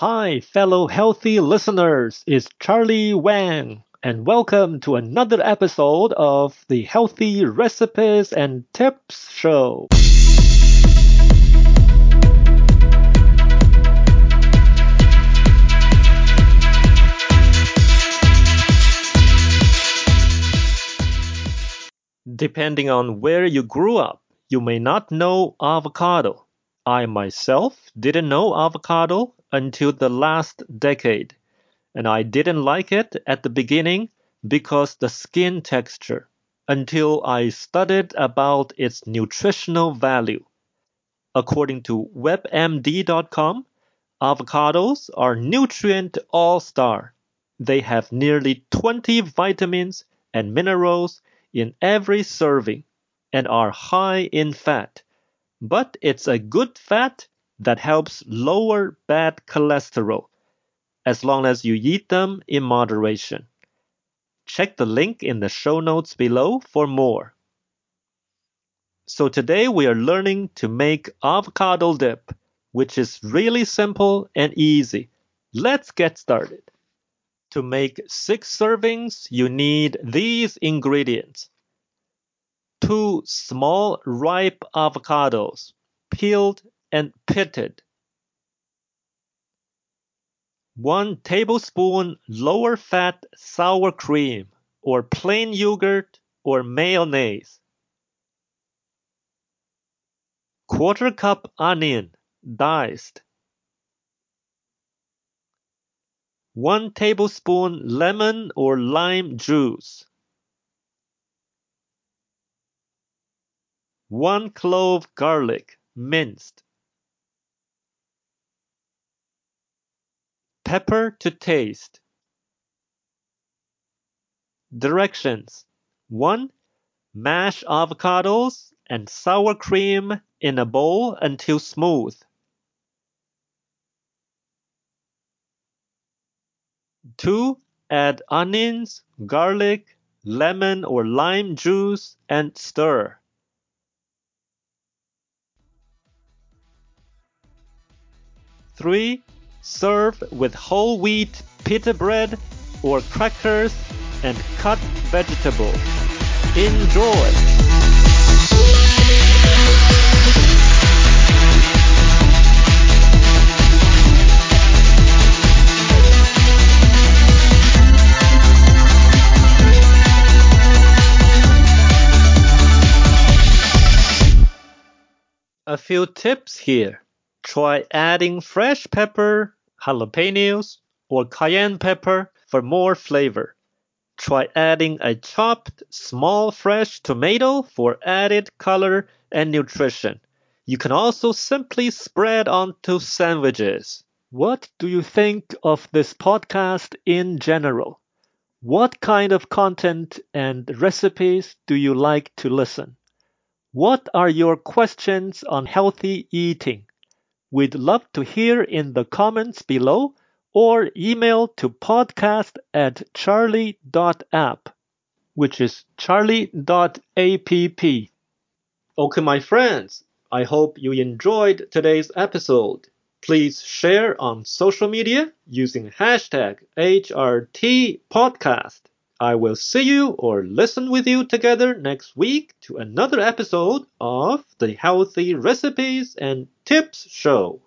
Hi, fellow healthy listeners. It's Charlie Wang, and welcome to another episode of the Healthy Recipes and Tips Show. Depending on where you grew up, you may not know avocado. I myself didn't know avocado until the last decade, and I didn't like it at the beginning because the skin texture until I studied about its nutritional value. According to webmd.com, avocados are nutrient all-star. They have nearly 20 vitamins and minerals in every serving and are high in fat. But it's a good fat that helps lower bad cholesterol as long as you eat them in moderation. Check the link in the show notes below for more. So today we are learning to make avocado dip, which is really simple and easy. Let's get started. To make six servings, you need these ingredients. Two small ripe avocados, peeled and pitted. 1 tablespoon lower fat sour cream or plain yogurt or mayonnaise. Quarter cup onion, diced. 1 tablespoon lemon or lime juice. 1 clove garlic, minced. Pepper to taste. Directions 1. Mash avocados and sour cream in a bowl until smooth. 2. Add onions, garlic, lemon or lime juice and stir. 3. Serve with whole wheat pita bread or crackers and cut vegetables. Enjoy! A few tips here. Try adding fresh pepper, jalapenos, or cayenne pepper for more flavor. Try adding a chopped small fresh tomato for added color and nutrition. You can also simply spread onto sandwiches. What do you think of this podcast in general? What kind of content and recipes do you like to listen? What are your questions on healthy eating? We'd love to hear in the comments below or email to podcast at charlie.app, which is charlie.app. Okay, my friends, I hope you enjoyed today's episode. Please share on social media using hashtag HRTpodcast. I will see you or listen with you together next week to another episode of the Healthy Recipes and Tips Show.